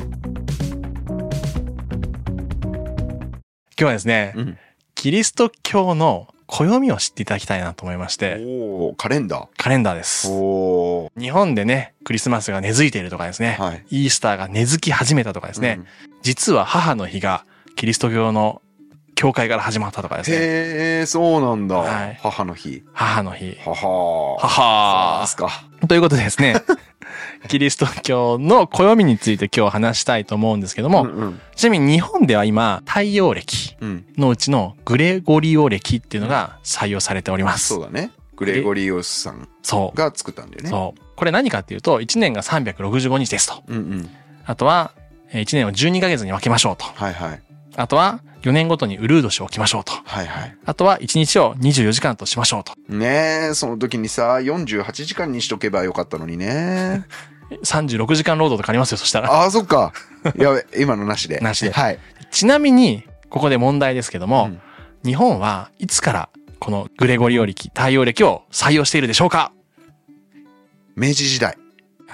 今日はですね、うんキリスト教の暦を知っていただきたいなと思いまして、おおカレンダー。カレンダーです。日本でね、クリスマスが根付いているとかですね、はい。イースターが根付き始めたとかですね、うん実は母の日がキリスト教の教会から始まったとかですね、へえ、そうなんだ。はい母の日。母の日。はははそうはですか。ということでですね、キリスト教の暦について今日話したいと思うんですけども、うんうん。ちなみに日本では今、太陽暦うん。のうちのグレゴリオ暦っていうのが採用されております。そうだね。グレゴリオスさん。が作ったんだよね。そう。これ何かっていうと、1年が365日ですと。うんうん。あとは、1年を12ヶ月に分けましょうと。はいはい。あとは、4年ごとにウルー年を置きましょうと。はいはい。あとは、1日を24時間としましょうと。ねえ、その時にさ、48時間にしとけばよかったのにね。36時間労働とかありますよ、そしたら。ああ、そっか。やべ、今のなしで。なしではい。ちなみに、ここで問題ですけども、うん日本はいつからこのグレゴリオ暦、太陽暦を採用しているでしょうか？明治時代。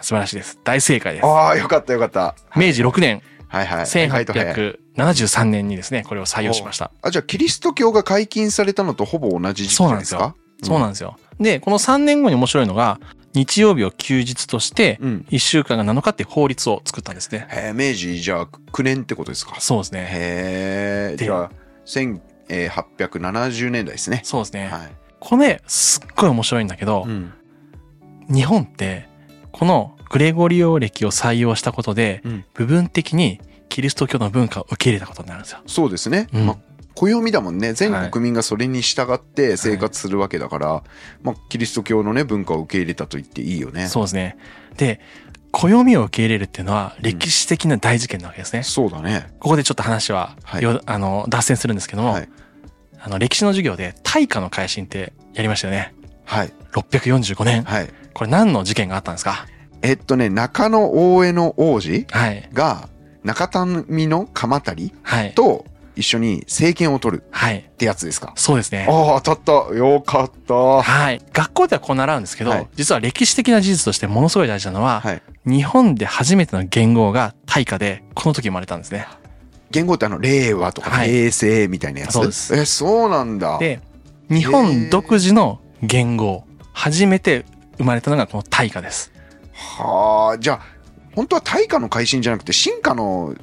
素晴らしいです。大正解です。ああ、よかったよかった。明治6年、はいはい。意外と早い1873年にですね、これを採用しました。あ、じゃあ、キリスト教が解禁されたのとほぼ同じ時期ですか？そうなんですよ。で、この3年後に面白いのが、日曜日を休日として、うん。1週間が7日って法律を作ったんですね。へえ、明治じゃあ9年ってことですか？そうですね。へえ、でじゃあ、1870年代ですね。そうですね。はい。これ、すっごい面白いんだけど、うん。日本って、このグレゴリオ暦を採用したことで、うん部分的にキリスト教の文化を受け入れたことになるんですよ。そうですね。うんまあ暦だもんね全国民がそれに従って生活するわけだから、まあ、キリスト教のね文化を受け入れたと言っていいよねそうですね。で、暦を受け入れるっていうのは歴史的な大事件なわけですね。そうだねここでちょっと話は、はいよあの脱線するんですけども、はいあの歴史の授業で大化の改新ってやりましたよね。はい645年。はいこれ何の事件があったんですか？えっとね中野大江の王子はい。が中民の鎌足はい。と一緒に政権を取るはい。ってやつですか？そうですね。ああ当たったよかったははい。学校ではこう習うんですけど、はい実は歴史的な事実としてものすごい大事なのは、い日本で初めての言語が大化で、この時生まれたんですね。言語ってあの令和とかはい平成みたいなやつ、そうですえそうなんだで、日本独自の言語、初めて生まれたのがこの大化です。はあじゃあ本当は大化の改新じゃなくて進化の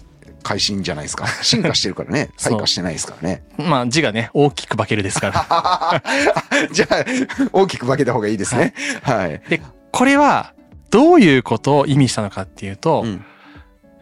改新じゃないですか。進化してるからね。退化してないですからね。まあ字がね、大きく化けるですから。じゃあ大きく分けた方がいいですね。はい、で、これはどういうことを意味したのかっていうと、うん。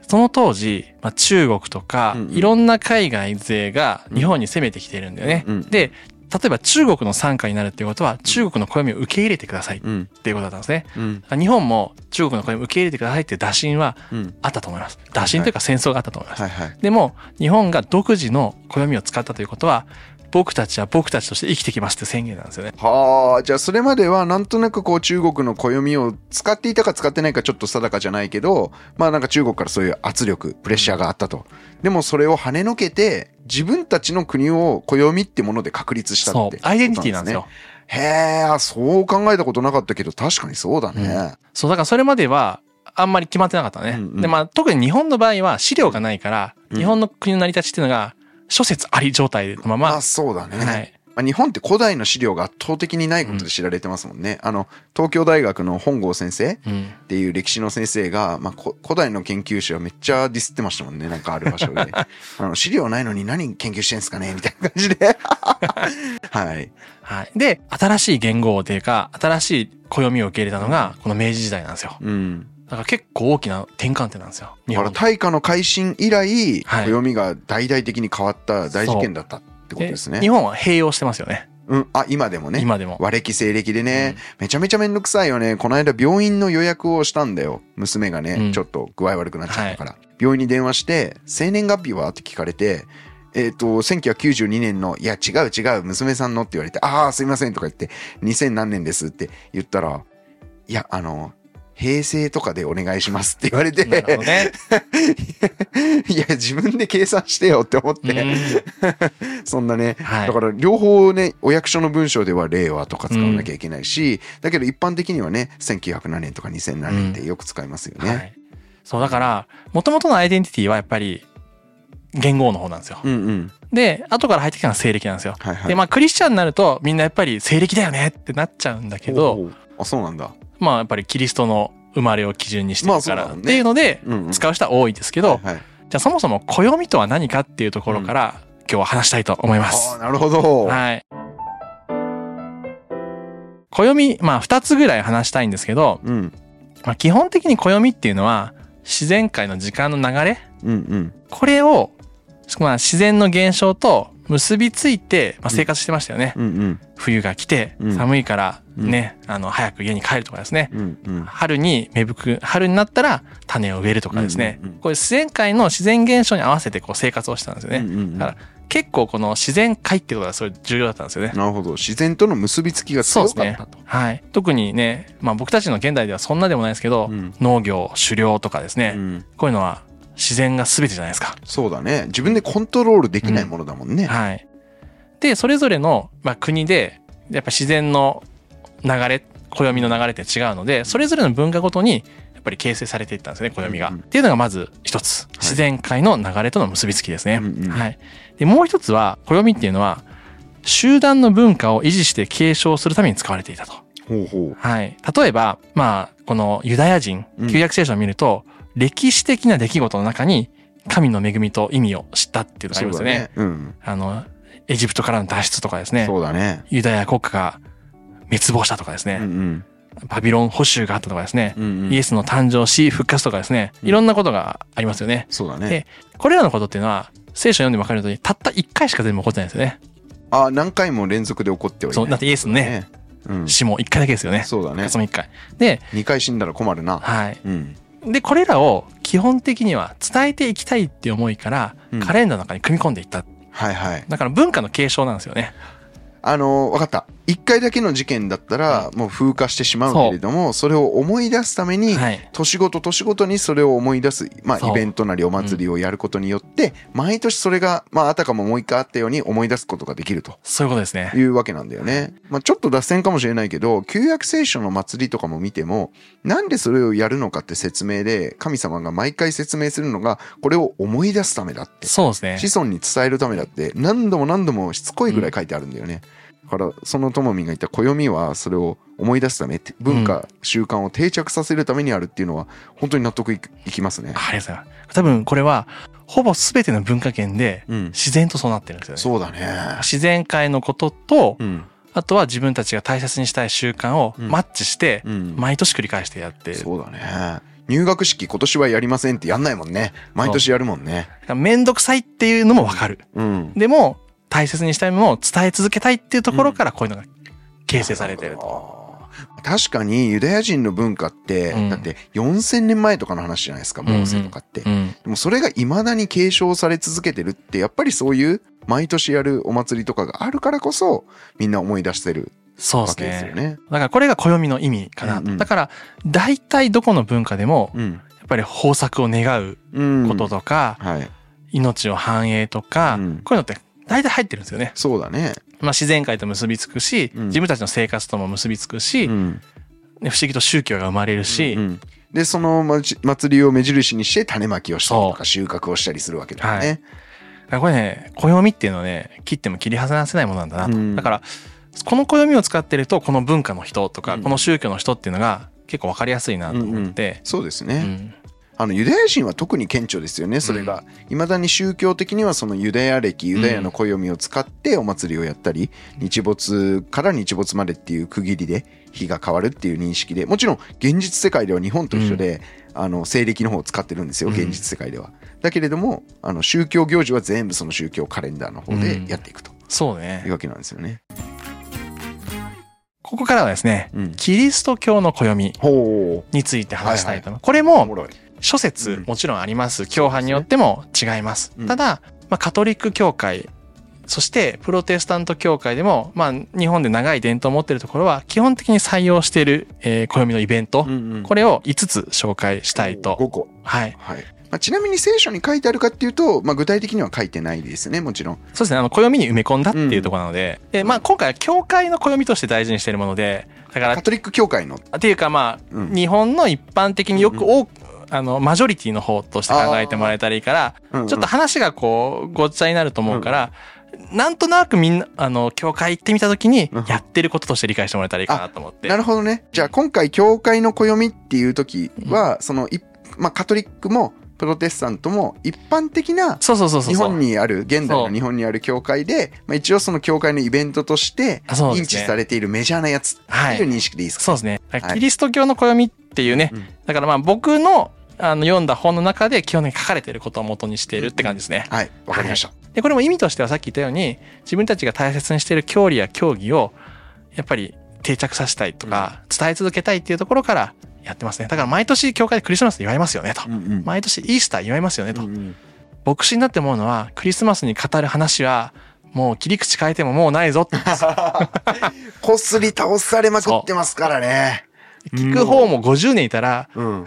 その当時、まあ、中国とか、うんうん。いろんな海外勢が日本に攻めてきてるんだよね。うん。で、例えば中国の傘下になるっていうことは、中国の暦を受け入れてくださいっうんていうことだったんですね。うん日本も中国の暦を受け入れてくださいっていう打診はうんあったと思います。打診というか戦争があったと思います。はいはいでも、日本が独自の暦を使ったということは、僕たちは僕たちとして生きてきますって宣言なんですよね。はあじゃあそれまではなんとなくこう中国の暦を使っていたか使ってないかちょっと定かじゃないけどまあなんか中国からそういう圧力プレッシャーがあったと、でもそれを跳ねのけて自分たちの国を暦ってもので確立したってそう。アイデンティティなんですよ。へえ、あそう考えたことなかったけど、確かにそうだね。そう、だからそれまでは、あんまり決まってなかったね。うんうんで、まあ、特に日本の場合は資料がないから、うん日本の国の成り立ちっていうのが、諸説あり状態のまま、あ、そうだね。はい。まあ、日本って古代の資料が圧倒的にないことで知られてますもんね。あの、東京大学の本郷先生っうん。ていう歴史の先生が、まあ、こ古代の研究者はめっちゃディスってましたもんね。なんかある場所で。あの、資料ないのに何研究してんすかねみたいな感じで。はい。はい。で、新しい言語というか、新しい暦を受け入れたのが、この明治時代なんですよ。うん。だから結構大きな転換点なんですよ。だから大化の改新以来、はい暦が大々的に変わった大事件だったってことですね。日本は併用してますよね。うん。あ、今でもね。今でも。和暦西暦でね、めちゃめちゃめんどくさいよね。この間病院の予約をしたんだよ。娘がね、うんちょっと具合悪くなっちゃったから。病院に電話して、生年月日は？って聞かれて、えっ、と、1992年の、いや、違う違う、娘さんのって言われて、ああ、すいませんとか言って、2000何年ですって言ったら、いや、あの、平成とかでお願いしますって言われて、ね。いや、自分で計算してよって思って、うん そんなね、はいだから両方ね、お役所の文章では令和とか使わなきゃいけないし、だけど一般的にはね、1900何年とか2000何年ってよく使いますよね。はい。そう、だから、元々のアイデンティティはやっぱり、言語の方なんですよ。うんうん。で、後から入ってきたのは西暦なんですよ。はいはい。で、まあ、クリスチャンになると、みんなやっぱり西暦だよねってなっちゃうんだけど、あ、そうなんだ。まあ、やっぱりキリストの生まれを基準にしてるから、ねっていうので、うんうん。使う人は多いですけど、はいはいじゃあそもそも暦とは何かっていうところから、今日は話したいと思いますああ、。なるほど。はい。暦、まあ二つぐらい話したいんですけど、うん。まあ、基本的に暦っていうのは自然界の時間の流れ？うんうん。これを、まあ、自然の現象と結びついて、まあ、生活してましたよね。うんうん。冬が来てうん。寒いからね、あの早く家に帰るとかですね。うんうん。春に芽吹く春になったら種を植えるとかですね、うんうんうん。こういう自然界の自然現象に合わせてこう生活をしたんですよね、うんうんうん。だから結構この自然界ってことがすごい重要だったんですよね。なるほど。自然との結びつきが強かったと。はい。特にね、まあ、僕たちの現代ではそんなでもないですけど、うん。農業狩猟とかですね、うん。こういうのは自然が全てじゃないですか。そうだね。自分でコントロールできないものだもんね。はい。でそれぞれの、まあ、国でやっぱ自然の流れ暦の流れって違うのでそれぞれの文化ごとにやっぱり形成されていったんですね暦が、うんうん。っていうのがまず一つ。自然界の流れとの結びつきですね、うんうん。はい、でもう一つは暦っていうのは集団の文化を維持して継承するために使われていたと。ほうほはい。例えば、まあ、このユダヤ人、うん。旧約聖書を見ると、歴史的な出来事の中に神の恵みと意味を知ったっていうう。のがありますよね。うん。あの、エジプトからの脱出とかですね。そうだね。ユダヤ国家が滅亡したとかですね。うんうん。バビロン捕囚があったとかですね。うんうんイエスの誕生し復活とかですね。うんいろんなことがありますよね。そうだねで。これらのことっていうのは、聖書を読んで分かるように、たった一回しか全部起こってないんですよね。あ、何回も連続で起こってはいない。そうだってイエスのね。うん。死も一回だけですよね。そうだね。その一回。で、2回死んだら困るな。はい。うん。で、これらを基本的には伝えていきたいっていう思いから、うんカレンダーの中に組み込んでいった。はいはい。だから文化の継承なんですよね。あのー、わかった。1回だけの事件だったら、もう風化してしまうけれども、それを思い出すために、はい。年ごと年ごとにそれを思い出す、まあ、イベントなりお祭りをやることによって、毎年それが、まあ、あたかももう一回あったように思い出すことができるとそういうことですねい。うわけなんだよね。まあ、ちょっと脱線かもしれないけど、旧約聖書の祭りとかも見ても、なんでそれをやるのかって説明で、神様が毎回説明するのが、これを思い出すためだって。そうですね。子孫に伝えるためだって、何度も何度もしつこいぐらい書いてあるんだよね。だから、そのともみんが言った暦は、それを思い出すためって、文化、習慣を定着させるためにあるっていうのは、本当に納得いきますね。ありがとうございます。多分これは、ほぼ全ての文化圏でうん。自然とそうなってるんですよね。そうだね。自然界のことと、うん。あとは自分たちが大切にしたい習慣をうんマッチして、うん。毎年繰り返してやって、そうだね。入学式今年はやりませんってやんないもんね。毎年やるもんね。めんどくさいっていうのもわかる。うん。でも、大切にしたいものを伝え続けたいっていうところからこういうのが形成されてると。確かにユダヤ人の文化って、うんだって4000年前とかの話じゃないですか、モーセとかって。うん。でもそれが未だに継承され続けてるって、やっぱりそういう毎年やるお祭りとかがあるからこそ、みんな思い出してるそうですわけですよね。ね。だからこれが暦の意味かなと。うんうんだから、大体どこの文化でも、うん。やっぱり豊作を願ううん。こととか、はい。命を繁栄とか、うんこういうのって大体入ってるんですよね。そうだね。まあ自然界と結びつくし、うん自分たちの生活とも結びつくし、うん。ね不思議と宗教が生まれるし、うんで、そのまち祭りを目印にして種まきをしたりとそか収穫をしたりするわけだよね。だからこれね、暦っていうのはね、切っても切り離せないものなんだなと。うんだから、この暦を使ってると、この文化の人とか、うんこの宗教の人っていうのが結構わかりやすいなと思って、そうですね。うんあのユダヤ人は特に顕著ですよね、それが。いまだに宗教的にはそのユダヤ歴、ユダヤの暦を使ってお祭りをやったり、日没から日没までっていう区切りで日が変わるっていう認識で、もちろん現実世界では日本と一緒で、あの西暦の方を使ってるんですよ、うん現実世界では。だけれども、あの宗教行事は全部その宗教カレンダーの方でやっていくとそうねいう。わけなんですよね。ここからはですね、うんキリスト教の暦ほについて話したいと思う。これう。おも。諸説うんもちろんあります。教派によっても違います。うんただ、まあ、カトリック教会、そしてプロテスタント教会でも、まあ、日本で長い伝統を持っているところは、基本的に採用している、えー暦のイベント、うんうんこれを5つ紹介したいと。5個。はい。はい。まあ、ちなみに聖書に書いてあるかっていうと、まあ、具体的には書いてないですね、もちろん。そうですね。あの、暦に埋め込んだっていうところなので、で、まあ、今回は教会の暦として大事にしているもので、だから、カトリック教会の。っていうかまあ、うん日本の一般的によく多く、あの、マジョリティの方として考えてもらえたらいいから、うんうん。ちょっと話がこう、ごっちゃになると思うから、なんとなくみんな、あの、教会行ってみたときにうん、やってることとして理解してもらえたらいいかなと思って。なるほどね。じゃあ今回、教会の暦っていう時は、その、いまあ、カトリックも、プロテスタントも、一般的な、そうそうそうそう。日本にある、現代の日本にある教会で、まあ、一応その教会のイベントとして、認知されているメジャーなやつはいっていう認識でいいですか、そうですね。はい。キリスト教の暦っていうね、うん。だからまあ僕のあの読んだ本の中で基本的に書かれていることを元にしているって感じですね。はい、わかりました。で、これも意味としてはさっき言ったように、自分たちが大切にしている教理や教義を、やっぱり定着させたいとか、伝え続けたいっていうところからやってますね。だから毎年教会でクリスマス祝いますよねと。うんうん毎年イースター祝いますよねと。うんうん牧師になって思うのは、クリスマスに語る話は、もう切り口変えてももうないぞって こっすり倒されまくってますからね。聞く方も50年いたら、うん。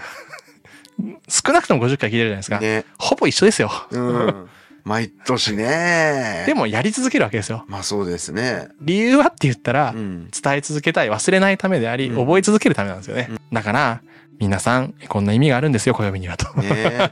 少なくとも50回聞いてるじゃないですか。ね。ほぼ一緒ですよ。うん。毎年ね。でもやり続けるわけですよ。まあそうですね。理由はって言ったら、うん。伝え続けたい、忘れないためであり、うん覚え続けるためなんですよね。だから、皆さん、こんな意味があるんですよ、暦にはと。ね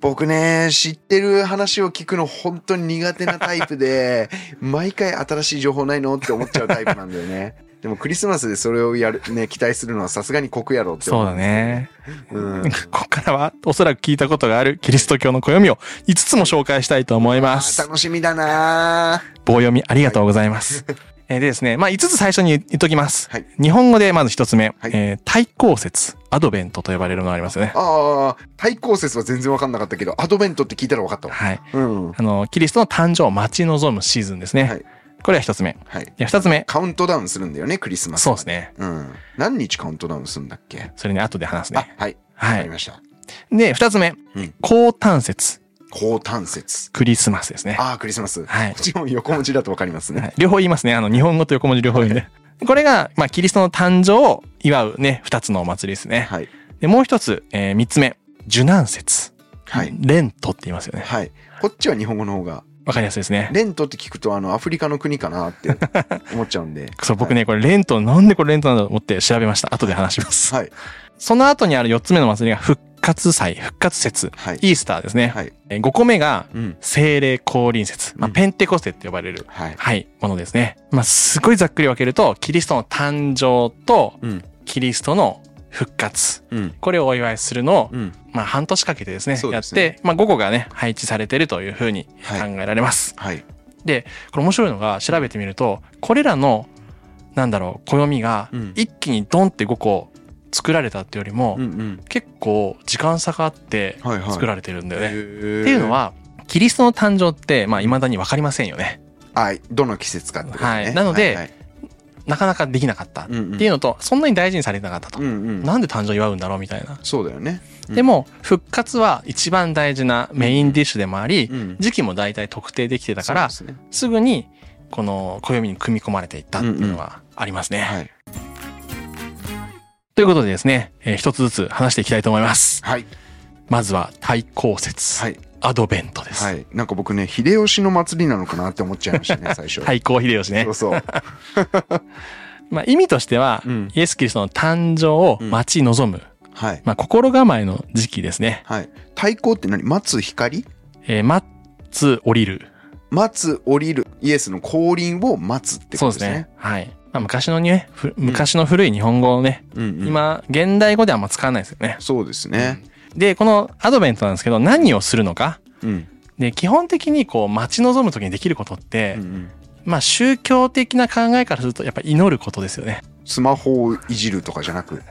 僕ね、知ってる話を聞くの本当に苦手なタイプで、毎回新しい情報ないのって思っちゃうタイプなんだよね。でもクリスマスでそれをやる、ね、期待するのはさすがに酷やろって思そうだ。ね。うん。ここからは、おそらく聞いたことがあるキリスト教の暦を5つも紹介したいと思いあますー。楽しみだな棒読みありがとうございます。えーでですね、まあ5つ最初に言っときます。はい日本語でまず1つ目、はいえー対抗説、アドベントと呼ばれるのがありますよね。ああ、対抗説は全然わかんなかったけど、アドベントって聞いたらわかったわ。はい。うん。あの、キリストの誕生を待ち望むシーズンですね。はいこれは1つ目。はい。で、2つ目。カウントダウンするんだよね、クリスマス。そうです。ね。うん。何日カウントダウンするんだっけ？それね、後で話すあね。、はい。わはい。かりました。で、2つ目うん。高端節、高端節。クリスマスですね。ああ、クリスマス。はいこっちも横文字だとわかりますね。はい両方言いますね。あの、日本語と横文字両方言うんで。これが、まあ、キリストの誕生を祝うね、二つのお祭りですね。はい。で、もう一つ、えー三つ目。受難節。はい。レントって言いますよね。はい。こっちは日本語の方が、わかりやすいですね。レントって聞くと、あの、アフリカの国かなって思っちゃうんで。そう、僕ね、これレント、なんでこれレントなんだと思って調べました。後で話します。はい。その後にある四つ目の祭りが復活祭、復活節。はい。イースターですね。はい。えー五個目が、うん。精霊降臨節。まあ、うんペンテコステって呼ばれる、はい。はい、ものですね。まあ、すごいざっくり分けると、キリストの誕生と、うん。キリストの復活。うん。これをお祝いするのを、うん。まあ、半年かけてですね、そうやって、まあ、午後がね、配置されてるというふうに考はいえられます。はい。で、これ面白いのが、調べてみると、これらの、なんだろう、暦がうん、一気にドンって5個作られたってよりも、うんうん。結構時間差があってはいはい。作られてるんだよね。っっていうの、は、キリストの誕生って、まあ、未だに分かりませんよね。はい。どの季節かってことね。はいなのではいなかなかできなかった。っていうのと、そんなに大事にされてなかったと。うんうん。なんで誕生祝うんだろうみたいな。そうだよね。うんでも、復活は一番大事なメインディッシュでもあり、うん時期も大体特定できてたから、すねすぐに、この暦に組み込まれていったっていうのはありますね。はい。ということでですね、えー一つずつ話していきたいと思います。はい。まずは、対抗節、はい。アドベントです。はい。なんか僕ね、秀吉の祭りなのかなって思っちゃいましたね、最初。対抗秀吉ねそう。そう。まあ、意味としては、うんイエス・キリストの誕生を待ち望む、はい。まあ、心構えの時期ですね。はい。太鼓って何？待つ光？えー待つ、降りる。待つ、降りる。イエスの降臨を待つってそうでねことですすね。。はい。まあ、昔のね、ふ昔の古い日本語をね、うんうん。今、現代語ではあんま使わないですよね。そうですね。で、このアドベントなんですけど、何をするのか。うん。で、基本的にこう、待ち望む時にできることって、うんうんまあ、宗教的な考えからすると、やっぱり祈ることですよね。スマホをいじるとかじゃなく？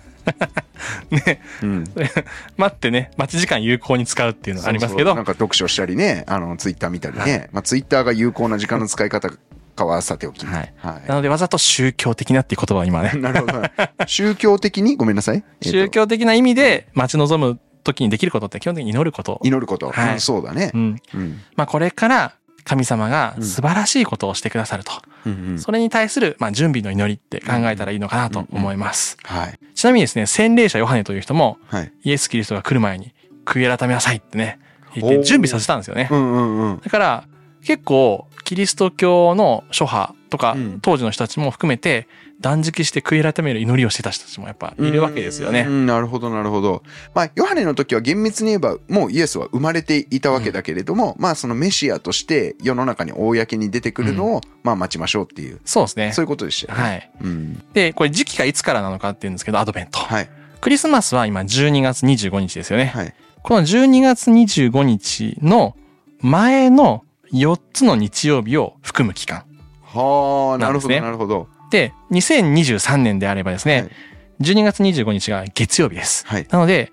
ね。うん。待ってね、待ち時間有効に使うっていうのがありますけど、そなんか読書したりね、あの、ツイッター見たりね。まあ、ツイッターが有効な時間の使い方かはさておき。はい。はなので、わざと宗教的なっていう言葉を今ねい。なるほど。宗教的に？ごめんなさい。えっと宗教的な意味で待ち望む時にできることって基本的に祈ること。祈ること。はいうんそうだねう。ん。うん。まあこれから神様が素晴らしいことをしてくださると。うんうんそれに対する、まあ、準備の祈りって考えたらいいのかなと思います。はい。ちなみにですね、洗礼者ヨハネという人もはい。イエス・キリストが来る前に悔い改めなさいってね、言って準備させたんですよねう。んうんうん。だから結構キリスト教の諸派とか、うん当時の人たちも含めて、断食して悔い改める祈りをしてた人たちもやっぱいるわけですよね。うん、なるほど、なるほど。まあ、ヨハネの時は厳密に言えば、もうイエスは生まれていたわけだけれども、まあ、そのメシアとして世の中に公に出てくるのを、まあ、待ちましょうっていう、そうですね。そういうことでしたよね。はい。うん。で、これ時期がいつからなのかっていうんですけど、アドベント。はい。クリスマスは今12月25日ですよね。はい。この12月25日の前の4つの日曜日を含む期間。はあ、なるほど、なるほど。で、2023年であればですね、はい12月25日が月曜日です。はい。なので、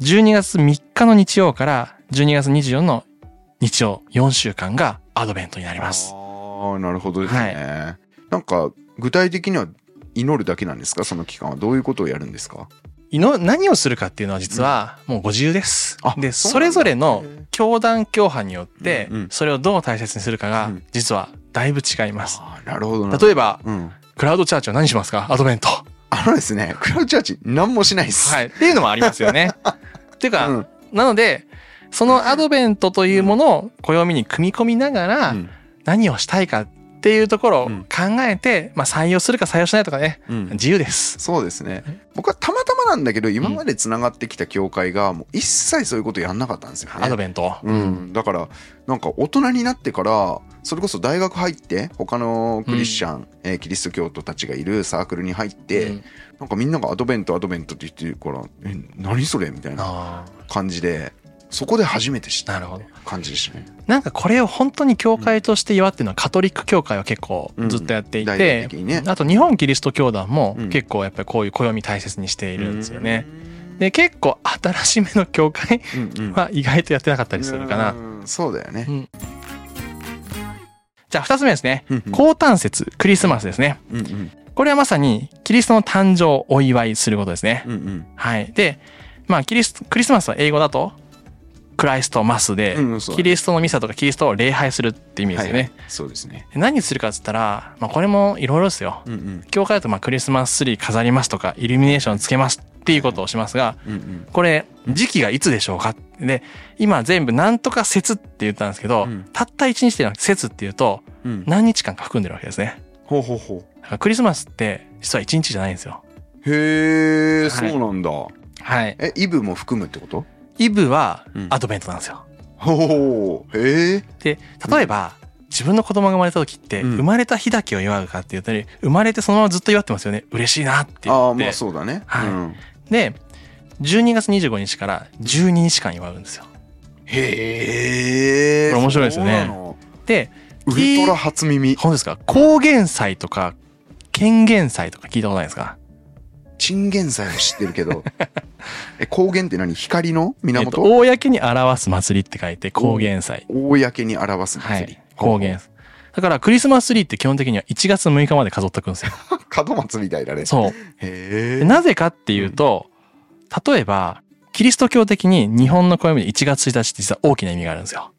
12月3日の日曜から12月24の日曜4週間がアドベントになります。ああ、なるほどですね。なんか、具体的には祈るだけなんですか？その期間はどういうことをやるんですか？いの何をするかっていうのは実はもうご自由です。あで、そそうなんだれぞれの教団教派によってうんうん、それをどう大切にするかがうん実はだいぶ違います。ああ、なるほど。例えば、うん。クラウドチャーチは何しますか？アドベント。あのですね、クラウドチャーチ何もしないです。はい。っていうのもありますよね。っていうか、うんなので、そのアドベントというものを暦に組み込みながらうん何をしたいかっていうところをうん考えて、まあ採用するか採用しないとかね、うん自由です。そうですね。僕はたまたまなんだけど、今まで繋がってきた教会が、もう一切そういうことやんなかったんですよね。アドベント。うん、だからなんか大人になってからそれこそ大学入って他のクリスチャン、えーキリスト教徒たちがいるサークルに入って、うんなんかみんながアドベントアドベントって言ってるからえ何それみたいなあ感じでそこで初めて知ったなるほど感じでしたね。なんかこれを本当に教会として祝ってるのはカトリック教会は結構ずっとやっていて的、にね。あと日本キリスト教団もうん結構やっぱりこういう暦大切にしているんですよね。うん。で、結構新しめの教会うんうんは意外とやってなかったりするかな。うんそうだよね。じゃあ二つ目ですね。うんうん高誕節、クリスマスですね。うんうんこれはまさにキリストの誕生をお祝いすることですね。うんうんはい。で、まあキリスト、クリスマスは英語だと、クライストマスで、キリストのミサとかキリストを礼拝するって意味ですよね。そうですね。で何するかっつったら、まあこれもいろいろですよ。うんうん教会だとまあクリスマスツリー飾りますとか、イルミネーションつけますっていうことをしますが、うんうんこれ、時期がいつでしょうか？で、今全部なんとか節って言ったんですけど、うんたった一日でなくて節っていうと、うん何日間か含んでるわけですね。ほうほうほう。だからクリスマスって実は一日じゃないんですよ。へえ、はいそうなんだ。はい。え、イブも含むってこと？イブはうんアドベントなんですよ。ほう、へえ。で、例えば、自分の子供が生まれた時って、うん生まれた日だけを祝うかって言ったり、生まれてそのままずっと祝ってますよね。嬉しいなって言ああ。まあそうだね。はいうんで、12月25日から12日間祝うんですよ。へえ。これ面白いですよねで、ウルトラ初耳。本当ですか？高原祭とか、権限祭とか聞いたことないですか？チンゲン祭は知ってるけど。え、光源って何？光の？えっと、源公に表す祭りって書いて、高原祭。公に表す祭りはい。。高原。だから、クリスマスツリーって基本的には1月6日まで飾っておくんですよ。門松みたいだね。そう。へなぜかっていうと、例えば、キリスト教的に日本の暦で1月1日って実は大きな意味があるんですよ。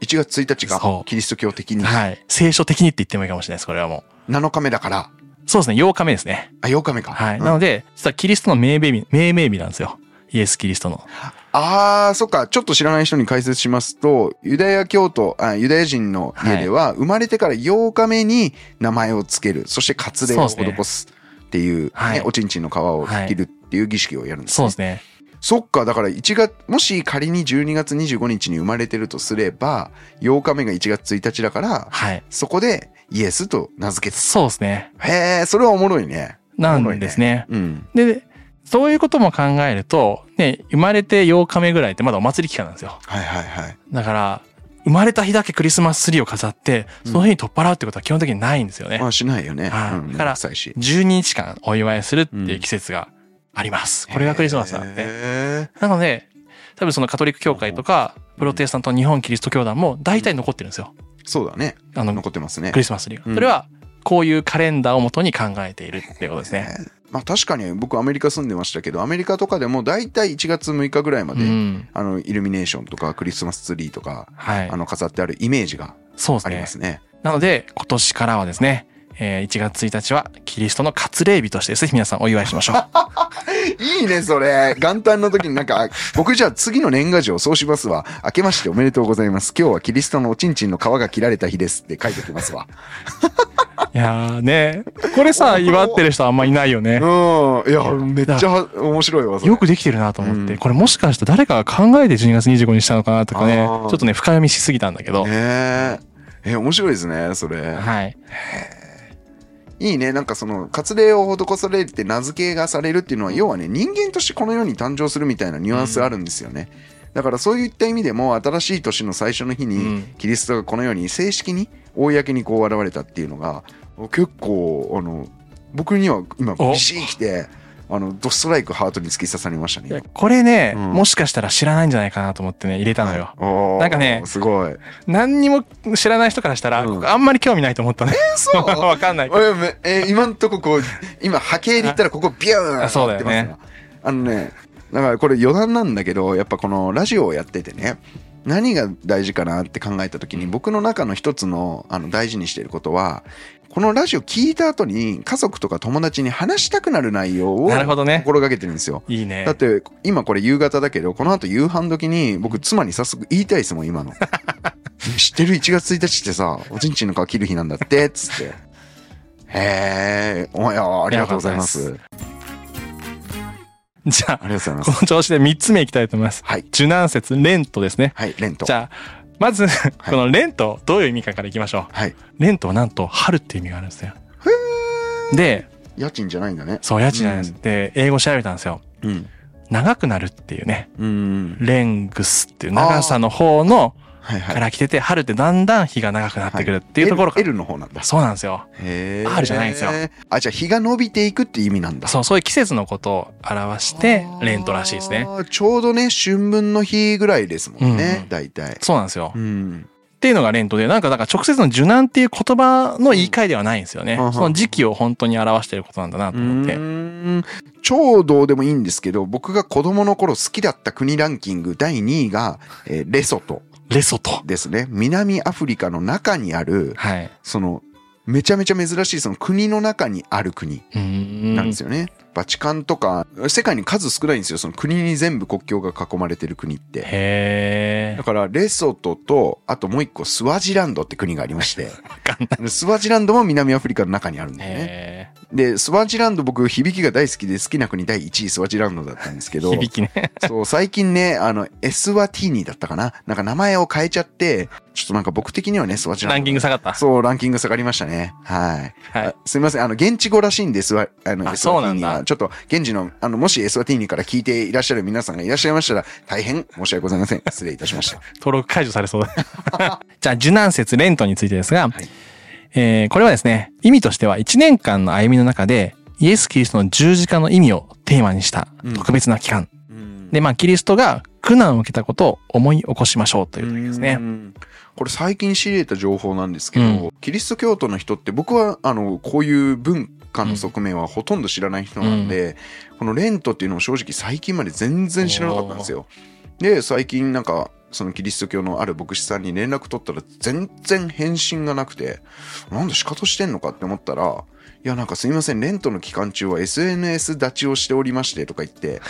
1月1日がキリスト教的に？はい。聖書的にって言ってもいいかもしれないです、これはも7日目だから。う。そうですね、8日目ですね。あ、8日目か。はい。うんなので、実はキリストの命名日、命名日なんですよ。イエス・キリストの。ああ、そっか。ちょっと知らない人に解説しますと、ユダヤ教徒、あユダヤ人の家では、生まれてから8日目に名前をつける。そして割礼を施すっていう、ねはいおちんちんの皮を切るっていう儀式をやるんです、ねそうですね。そっか。だから1月、もし仮に12月25日に生まれてるとすれば、8日目が1月1日だから、はい。そこでイエスと名付けた。そうですね。へえ、それはおもろいね。なんですね。うん。で、そういうことも考えると、ね、生まれて8日目ぐらいってまだお祭り期間なんですよ。はいはいはい。だから、生まれた日だけクリスマスツリーを飾って、その日に取っ払うってことは基本的にないんですよね。まあしないよね。はいうん、だからめんどくさいし。12日間お祝いするっていう季節があります。これがクリスマスなんで。へなので、多分そのカトリック教会とか、プロテスタント日本キリスト教団も大体残ってるんですよ。ーそうだね。あの、残ってますねク。リスマスツリーが。うんそれは、こういうカレンダーをもとに考えているってことですね。まあ確かに僕アメリカ住んでましたけど、アメリカとかでも大体1月6日ぐらいまで、うん。あの、イルミネーションとかクリスマスツリーとか、はいあ。の、飾ってあるイメージがあそうですね。りますね。なので、今年からはですね、えー1月1日はキリストの割礼日としてぜひ皆さんお祝いしましょう。いいね、それ。元旦の時になんか、僕じゃあ次の年賀状そうしますわ。明けましておめでとうございます。今日はキリストのおちんちんの皮が切られた日ですって書いておきますわ。いやーね、これさ、祝ってる人あんまいないよね。うん。いや、めっちゃ面白いわ。よくできてるなと思って、うんこれもしかして誰かが考えて12月25にしたのかなとかね、ちょっとね、深読みしすぎたんだけど。ねえ。え、面白いですね、それ。はい。いいね。なんかその、割礼を施されて名付けがされるっていうのは、要はね、人間としてこの世に誕生するみたいなニュアンスあるんですよね。だからそういった意味でも、新しい年の最初の日にうん、キリストがこの世に正式に、公にこう現れたっていうのが、結構、あの、僕には今、おビシー来て、あの、ドストライクハートに突き刺さりましたね。これね、うんもしかしたら知らないんじゃないかなと思ってね、入れたのよ。なんかねすごい。何にも知らない人からしたら、うんあんまり興味ないと思ったね。そう？わかんない。えめえ今んとここう、今波形で言ったらここビューンあそうだよねあのね、だからこれ余談なんだけど、やっぱこのラジオをやっててね、何が大事かなって考えた時に僕の中の一つのあの大事にしていることは、このラジオ聞いた後に家族とか友達に話したくなる内容を心がけてるんですよ。いいねだっ。て今これ夕方だけど、この後夕飯時に僕妻に早速言いたいですもん、今の。知ってる ?1 月1日ってさ、おちんちんの皮切る日なんだって、つって。へえ、おや、ありがとうございます。じゃあ、ありがとうございます。この調子で3つ目いきたいと思います。はい。受難節、レントですね。はい、レント。じゃあ、まず、このレント、どういう意味かからいきましょう。はい。レントはなんと、春っていう意味があるんですよ。で、家賃じゃないんだね。そう、家賃なんです。で、英語調べたんですよ。うん。長くなるっていうね。うん。レングスっていう長さの方の。から来てて、春ってだんだん日が長くなってくるっていうところから。L, L の方なんだ。そうなんですよ。へえ。R じゃないんですよ。あ、じゃあ日が伸びていくって意味なんだ。そう、そういう季節のことを表して、レントらしいですね。ちょうどね、春分の日ぐらいですもんうんうねん、大体。そうなんですよ。うん。っていうのがレントで、なんか、だから直接の受難っていう言葉の言い換えではないんですよね。うんその時期を本当に表していることなんだなと思って。うーん超どうでもいいんですけど、僕が子供の頃好きだった国ランキング第2位が、えーレソトレソト。ですね。南アフリカの中にある、はい。その、めちゃめちゃ珍しいその国の中にある国。なんですよね。バチカンとか、世界に数少ないんですよ。その国に全部国境が囲まれてる国って。へだから、レソトと、あともう一個、スワジランドって国がありまして。スワジランドも南アフリカの中にあるんだよね。へで、スワジランド僕、響きが大好きで好きな国第1位スワジランドだったんですけー。ど、響きね。そう、最近ね、あの、エスワティーニだったかな？なんか名前を変えちゃって、ちょっとなんか僕的にはね、スワジランド。ランキング下がった。そう、ランキング下がりましたね。はい。はいあすみません。あの、現地語らしいんで、スワ、あの、あそうなんだは。ちょっと、現地の、あの、もしエスワティーニから聞いていらっしゃる皆さんがいらっしゃいましたら、大変申し訳ございません。失礼いたしました。登録解除されそうだ。じゃあ、受難節レントについてですが、はいえーこれはですね、意味としては1年間の歩みの中で、イエス・キリストの十字架の意味をテーマにしたうん特別な期間。うんで、まあ、キリストが苦難を受けたことを思い起こしましょうという時ですねう。んこれ最近知り得た情報なんですけど、うんキリスト教徒の人って僕はあのこういう文化の側面はほとんど知らない人なんで、このレントっていうのを正直最近まで全然知らなかったんですよ。で最近なんかそのキリスト教のある牧師さんに連絡取ったら全然返信がなくてなんで仕方してんのかって思ったらいやなんかすいませんレントの期間中は SNS 立ちをしておりましてとか言って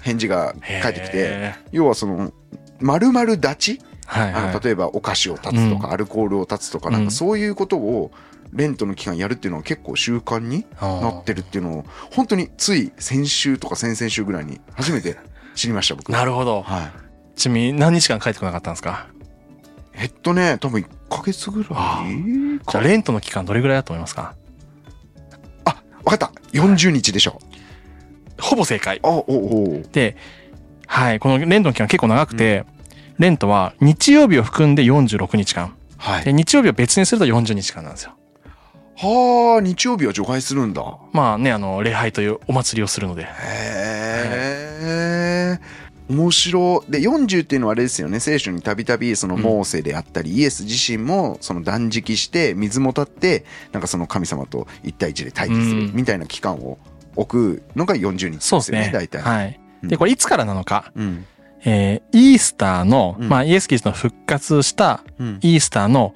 返事が返ってきてへ要はその丸々立ち？ー。はい、あはい。の例えばお菓子を断つとか、うんアルコールを断つとか、うんなんかそういうことをレントの期間やるっていうのは結構習慣になってるっていうのを本当につい先週とか先々週ぐらいに初めて知りました僕。なるほど。はい。ちなみに何日間帰ってこなかったんですか？えっとね多分1ヶ月ぐらいあじゃかあ、レントの期間どれぐらいだと思いますか？あ分かった。40日でしょほぼ正解。あおおで、はい、このレントの期間結構長くて、レントは日曜日を含んで46日間。で、はい。日曜日を別にすると40日間なんですよ。はあ日曜日は除外するんだ。まあね、あの、礼拝というお祭りをするので。へえ。面白で40っていうのはあれですよね聖書にたびたびそのモーセであったり、イエス自身もその断食して水も立ってなんかその神様と一対一で対峙するうん。みたいな期間を置くのが40日ですよそうですね。ね大体、はい。うん。で、これいつからなのか。うん。えーイースターの、うん。まあ、イエス・キリストの復活したうん。イースターの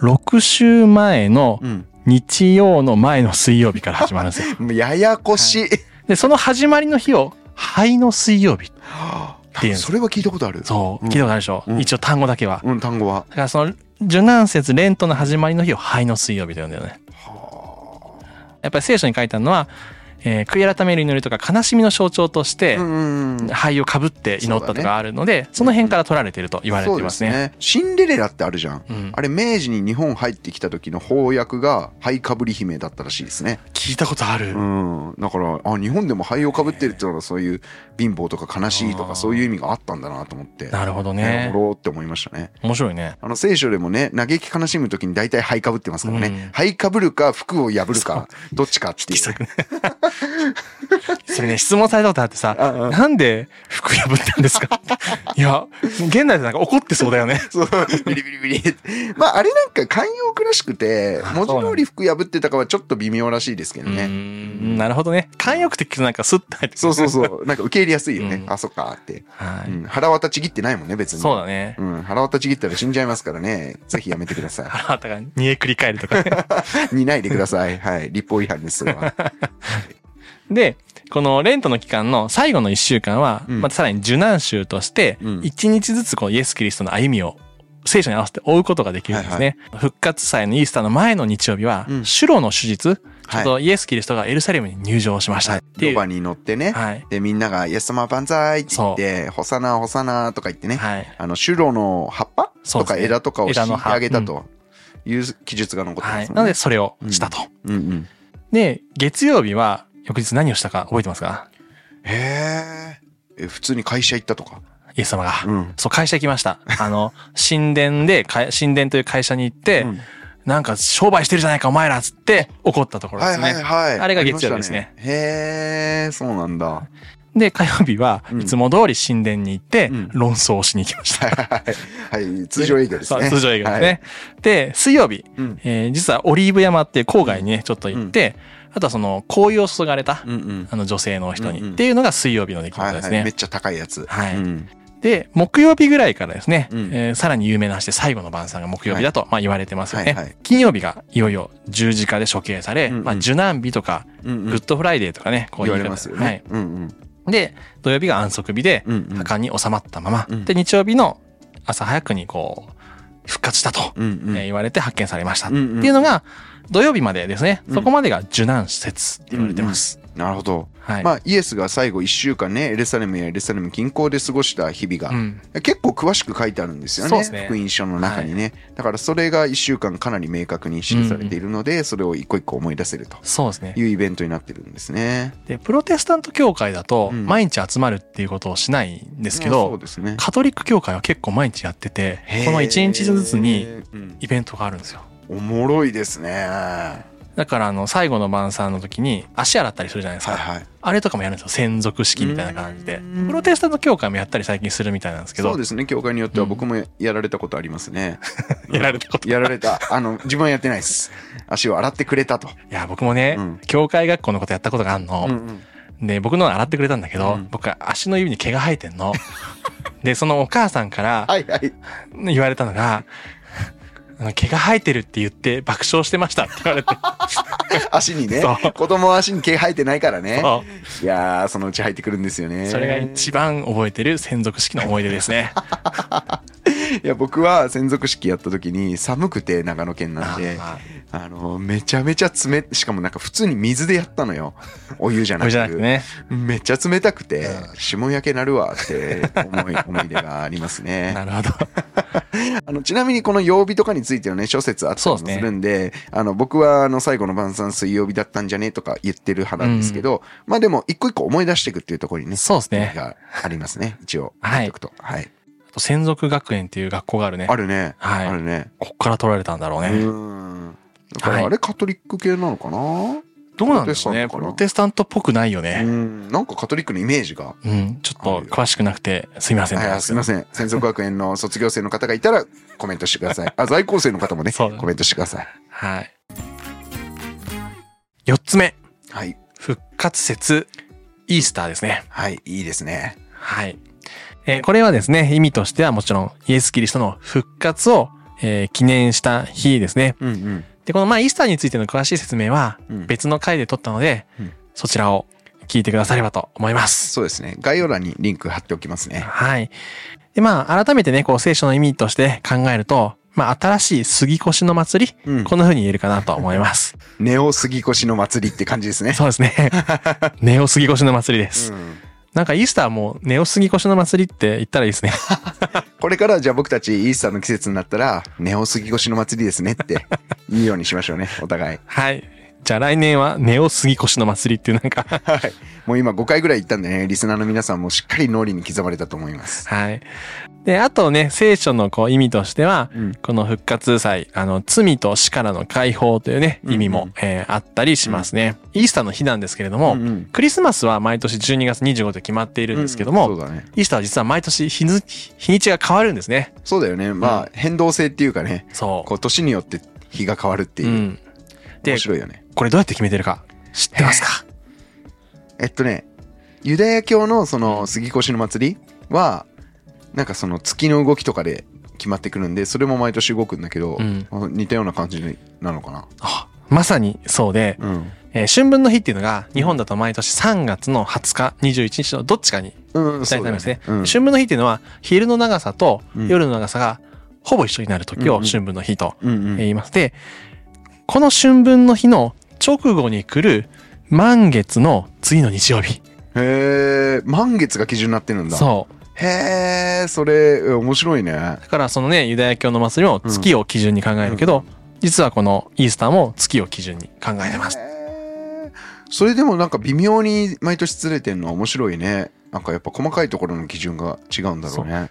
6週前のうん日曜の前の水曜日から始まるんですよ。ややこしい。で、その始まりの日を、灰の水曜日。ていうそれは聞いたことある。そう、うん聞いたことあるでしょ、うん一応単語だけは。うん、単語は。だからその、受難節レントの始まりの日を灰の水曜日と呼んでるね。やっぱり聖書に書いてあるのは、えー悔い改める祈りとか悲しみの象徴として、うんうんうん。灰をかぶって祈ったとかあるので、その辺から取られていると言われていますね。シンデレラってあるじゃん。うんあれ明治に日本入ってきた時の翻訳が灰かぶり姫だったらしいですね。聞いたことある。うん。だから、あ、日本でも灰をかぶってるっていうのはそういう貧乏とか悲しいとかそういう意味があったんだなと思って。なるほどなねる。ほどって思いましたね。面白いね。あの聖書でもね、嘆き悲しむ時に大体灰かぶってますからね。うん灰かぶるか服を破るか、どっちかっていう。それね、質問されたことあってさ、うんうんなんで服破ったんですか？いや、現代でなんか怒ってそうだよね。そう、ビリビリビリ。まあ、あれなんか慣用句らしくて、文字通り服破ってたかはちょっと微妙らしいですけどね。んなるほどね。慣用句って聞くとなんかスッと入ってそうそうそう。なんか受け入れやすいよね。うんあ、そっかって。はい。うん。腹渡ちぎってないもんね、別に。そうだね。うん。腹渡ちぎったら死んじゃいますからね。ぜひやめてくださ腹渡が煮え繰り返るとかね。い。見ないでください。はい。立法違反です、それは。で、このレントの期間の最後の一週間は、うんまたさらに受難週としてうん、一日ずつこのイエス・キリストの歩みを聖書に合わせて追うことができるんですね。復活祭のイースターの前の日曜日は、うんシュロの手術、ちょはいっとイエス・キリストがエルサレムに入場しましたっていう。ロバに乗ってね。はい。で、みんなが、イエス様万歳って言って、ホサナ、ホサナとか言ってね。はい。あの、シュロの葉っぱ？とか枝とかを敷いて枝の葉あげたという記述が残ってはい。ますもんね。なので、それをしたと。うんうん。で、月曜日は、翌日何をしたか覚えてますか？へえ。え、普通に会社行ったとか？イエス様が。うん。そう、会社行きました。あの、神殿で、か神殿という会社に行って、うんなんか商売してるじゃないかお前らっつって怒ったところではいすね。はいはい。あれが月曜日ですねありましたへえ、そうなんだ。で、火曜日はうんいつも通り神殿に行ってうん論争をしに行きました。はい、通常営業ですね。通常営業ですはいね。で、水曜日、うんえー実はオリーブ山っていう郊外にね、ちょっと行って、あとはその香油を注がれた、うんうん。あの女性の人に、うんうんっていうのが水曜日の出来はいはい。事ですね。めっちゃ高いやつ。はいうんで、木曜日ぐらいからですね、うんえーさらに有名な話で最後の晩餐が木曜日だと、まあ言われてますよね。はいはい金曜日がいよいよ十字架で処刑され、うんうんまあ受難日とか、うんうん Good Friday とかね、こう言われますよね。うんうん。はい。で、土曜日が安息日で、うんうん墓に収まったまま、うんで、日曜日の朝早くにこう、復活したと、うんうんえー言われて発見されました。うんうんっていうのが、土曜日までですね、うんそこまでが受難説って言われてます。なるほど。はい。まあ、イエスが最後1週間ね、エルサレムやエルサレム近郊で過ごした日々が、うん。結構詳しく書いてあるんですよね。ね福音書の中にね。だからそれが1週間かなり明確に記されているので、それを一個一個思い出せるとそうですねい。うイベントになってるんですね。で、プロテスタント教会だと、うん毎日集まるっていうことをしないんですけうんそうど、ですね。カトリック教会は結構毎日やってて、この1日ずつにイベントがあるんですよ。おもろいですね。はだから、あの、最後の晩餐の時に足洗ったりするじゃないですか。いはい。あれとかもやるんですよ。専属式みたいな感じでうん。プロテスタント教会もやったり最近するみたいなんですけど。そうですね。教会によっては僕もやられたことありますね。やられたこと。いやられた。あの、自分はやってないです。足を洗ってくれたと。や、僕もね、うん教会学校のことやったことがあるの。うんで、僕の洗ってくれたんだけど、うん僕は足の指に毛が生えてんの。で、そのお母さんからはいはい。言われたのが、あの毛が生えてるって言って爆笑してましたって言われて。足にね。子供は足に毛生えてないからね。いやー、そのうち入ってくるんですよね。それが一番覚えてる専属式の思い出ですね。いや、僕は専属式やった時に寒くて長野県なんで、ああの、めちゃめちゃ冷、しかもなんか普通に水でやったのよ。お湯じゃなくてね。めっちゃ冷たくてう、霜焼けなるわって思い、思い出がありますね。なるほど。あの、ちなみにこの曜日とかについてはね、諸説あったりもするんで、あの、僕はあの、最後の晩餐水曜日だったんじゃねとか言ってる派なんですけど、まあでも、一個一個思い出していくっていうところにね、そうですね。がありますね。一応、はい。はい。あと専属学園っていう学校があるね。あるね。はいあるね。こっから取られたんだろううね。ん。だからはいあれカトリック系なのかな？どうなんですかね。ププロロテスタントっぽくないようね。ん。なんかカトリックのイメージが。うん。ちょっと詳しくなくてすみません。はい、すみません。専属学園の 卒業生の方がいたらコメントしてください。あ、在校生の方もね、コメントしてください。はい。四つ目。はい。復活節、イースターですね。はい、いいですね。はい。えーこれはですね、意味としてはもちろんイエス・キリストの復活を、えー記念した日ですね。うんうん。で、このまあイースターについての詳しい説明はうん別の回で撮ったので、うんそちらを聞いてくださればと思います。そうですね。概要欄にリンク貼っておきますね。はい。で、まあ、改めてね、こう、聖書の意味として考えると、まあ、新しい杉越の祭り、うんこんな風に言えるかなと思います。ネオ杉越の祭りって感じですね。そうですね。ネオ杉越の祭りです。うんなんかイースターもネオ杉越の祭りって言ったらいいですね。これからじゃあ僕たちイースターの季節になったら、ネオ杉越の祭りですねって言うようにしましょうね、お互い。はい。じゃあ来年はネオ杉越の祭りっていうなんかはい。もう今5回ぐらい言ったんでね、リスナーの皆さんもしっかり脳裏に刻まれたと思います。はい。で、あとね、聖書のこう意味としては、うんこの復活祭、あの、罪と死からの解放というね、意味も、うんうんえーあったりしますね。イースターの日なんですけれども、うんうんクリスマスは毎年12月25で決まっているんですけども、そうだね。イースターは実は毎年日に日にちが変わるんですね。そうだよね。まあ、変動性っていうかね、そこう、年によって日が変わるってう。いうう。ん。で面、白いよね。これどうやって決めてるか知ってますか？えっとね、ユダヤ教のその杉越の祭りは、なんかその月の動きとかで決まってくるんで、それも毎年動くんだけど、うんあ似たような感じなのかな。あまさにそうで、うん。えー春分の日っていうのが日本だと毎年3月の20日、21日のどっちかにうん、大体なりますね。うん春分の日っていうのは昼の長さとうん夜の長さがほぼ一緒になる時をうんうん春分の日とうんうん言います。で、この春分の日の直後に来る満月の次の日曜日。へえ、満月が基準になってるんだ。そう。へえ、それ、え面白いね。だからそのね、ユダヤ教の祭りも月を基準に考えるけど、実はこのイースターも月を基準に考えてます。それでもなんか微妙に毎年ずれてんのは面白いね。なんかやっぱ細かいところの基準が違うんだろうね。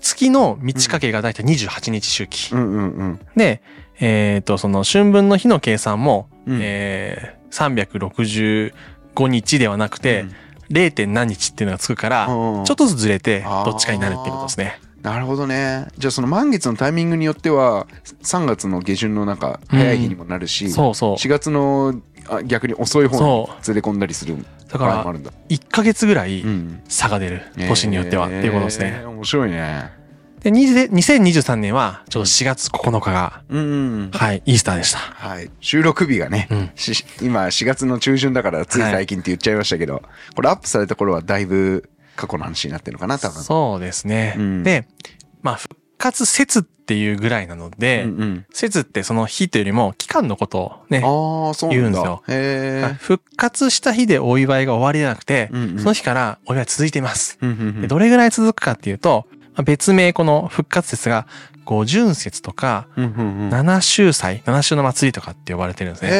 月の満ち欠けがだいたい28日周期。うんうんうん。で、えっ、と、その春分の日の計算も、うんえー、365日ではなくて、0. 点何日っていうのがつくから、うんちょっとずつずれて、どっちかになるっていうことですね。なるほどね。じゃあその満月のタイミングによっては、3月の下旬のなんか早い日にもなるし、そうそう。4月のあ逆に遅い方にそずれ込んだりするだから、場合もあるんだ。1ヶ月ぐらいうん。差が出る。年によっては、っていうことですねえ。ー面白いね。で、に2023年は、ちょうど4月9日が、うんうん。はい、イースターでした。はい。収録日がね、うんし今4月の中旬だからつい最近って言っちゃいましたけど、これアップされた頃はだいぶ過去の話になってるのかな、多分。そうですね。うんで、まあ、復活節っていうぐらいなので、うんうん節ってその日というよりも期間のことをね、ああ、そうなんだ。言うんですよ。復活した日でお祝いが終わりじゃなくて、うんうんその日からお祝い続いています。うんうんうんでどれぐらい続くかっていうと、まあ別名この復活節が五巡節とか、七周祭、七周の祭りとかって呼ばれてるんですね。へ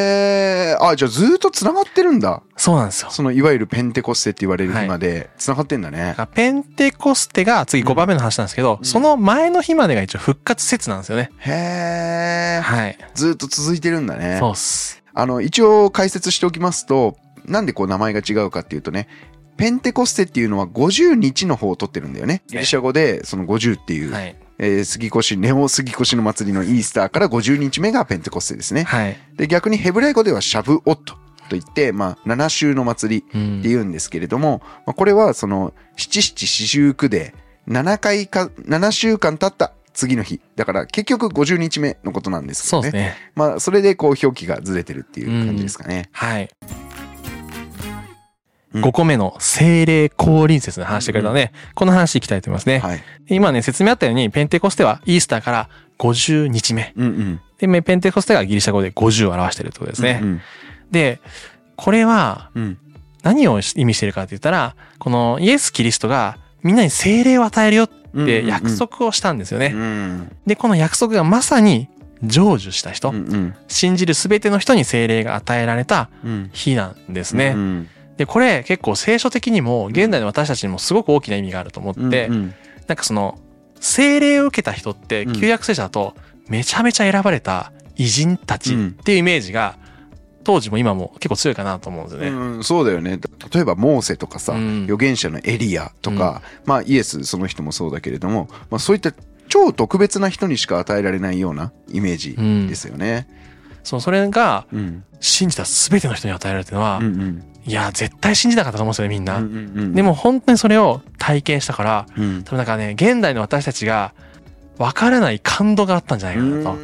え。あ、じゃあずっと繋がってるんだ。そうなんですよ。そのいわゆるペンテコステって言われる日まで繋がってんだねだ。からペンテコステが次5番目の話なんですけど、うんその前の日までが一応復活節なんですよね。へえ。はい。ずっと続いてるんだね。そうっす。あの、一応解説しておきますと、なんでこう名前が違うかっていうとね、ペンテコステっていうのは50日の方を取ってるんだよね。ギリシャ語でその50っていう、はい。えー杉越、ネオ杉越の祭りのイースターから50日目がペンテコステですね。はい。で、逆にヘブライ語ではシャブオットといって、まあ、7週の祭りうんって言うんですけれども、まあ、これはその七七四十九で7回か7週間経った次の日だから結局50日目のことなんですけどねそうですね。まあそれでこう表記がずれてるっていう感じですかね、はい。うん。5個目の精霊降臨節の話してくれたので、この話いきたいと思いますね。はい。今ね、説明あったように、ペンテコステはイースターから50日目。うんうん。で、めペンテコステがギリシャ語で50を表してるってことですね。うんで、これはうん。何を意味してるかって言ったら、このイエス・キリストがみんなに精霊を与えるよって約束をしたんですよね。うん。で、この約束がまさに成就した人、うんうん。信じる全ての人に精霊が与えられたうん。日なんですね。うんで、これ結構聖書的にも現代の私たちにもすごく大きな意味があると思って、うんうん。なんかその、精霊を受けた人ってうん。旧約聖書だとめちゃめちゃ選ばれた偉人たちっていうイメージが当時も今も結構強いかなと思うんですよね。うん、そうだよね。例えばモーセとかさ、うん。預言者のエリアとか、まあイエスその人もそうだけれども、まあ、そういった超特別な人にしか与えられないようなイメージうん。ですよね。そう、それがうん。信じた全ての人に与えられていうのは、うんうんいや、絶対信じなかったと思うんですよね、みんな。うんうんでも本当にそれを体験したから、うん多分なんかね、現代の私たちが分からない感動があったんじゃないかなと。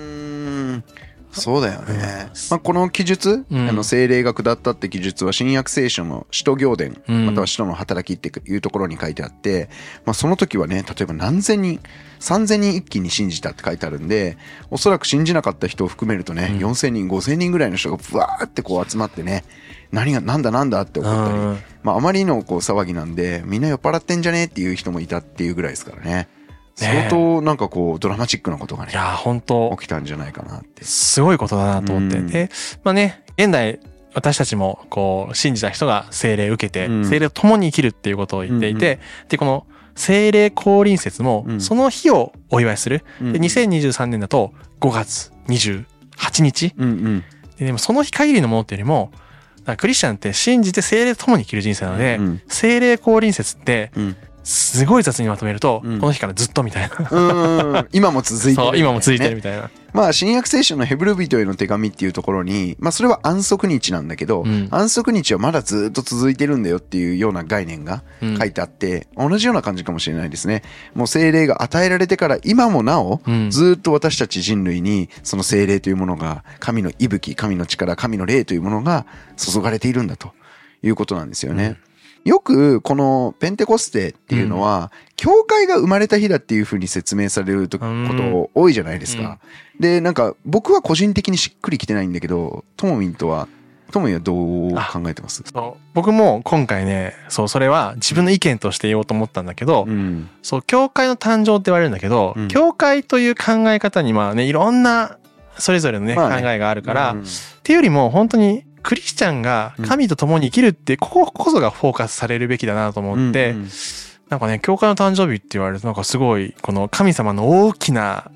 そうだよね。まあ、この記述、うん。あの精霊が下ったって記述は新約聖書の使徒行伝、うん。または使徒の働きっていうところに書いてあって、まあ、その時はね、例えば何千人、3000人一気に信じたって書いてあるんで、おそらく信じなかった人を含めるとね、うん。4000人、5000人ぐらいの人がブワーってこう集まってね、何が、なんだなんだって怒ったり、うん。まあ、あまりのこう騒ぎなんで、みんな酔っ払ってんじゃねっていう人もいたっていうぐらいですからね。相当なんかこう、ドラマチックなことがねい、やー、本当起きたんじゃないかなって。すごいことだなと思って。うんで、まあね、現代、私たちも、こう、信じた人が精霊を受けて、うん精霊と共に生きるっていうことを言っていて、うんで、この、精霊降臨節もう、んその日をお祝いする。うんで、2023年だと、5月28日。うんうん。ででも、その日限りのものっていうよりも、クリスチャンって信じて精霊と共に生きる人生なので、うん精霊降臨節って、うん。すごい雑にまとめると、うんこの日からずっとみたいな。うん。今も続いてる、そう、今も続いてるね。みたいな。まあ、新約聖書のヘブル人への手紙っていうところに、まあ、それは安息日なんだけど、うん安息日はまだずっと続いてるんだよっていうような概念がうん書いてあって、同じような感じかもしれないですね。もう精霊が与えられてから今もなお、うんずっと私たち人類にその精霊というものが、神の息吹、神の力、神の霊というものが注がれているんだということなんですよね。よくこのペンテコステっていうのは、教会が生まれた日だっていうふうに説明されること多いじゃないですか。で、なんか僕は個人的にしっくりきてないんだけど、ともみんとは、ともみんはどう考えてます？そう。僕も今回ね、そう、それは自分の意見として言おうと思ったんだけど、うん。そう、教会の誕生って言われるんだけど、うん。教会という考え方にまあね、いろんな、それぞれのね、まあね。考えがあるから、うん。っていうよりも本当にクリスチャンが神と共に生きるって、こここそがフォーカスされるべきだなと思って、うんうんなんかね、教会の誕生日って言われるとなんかすごい、この神様の大きな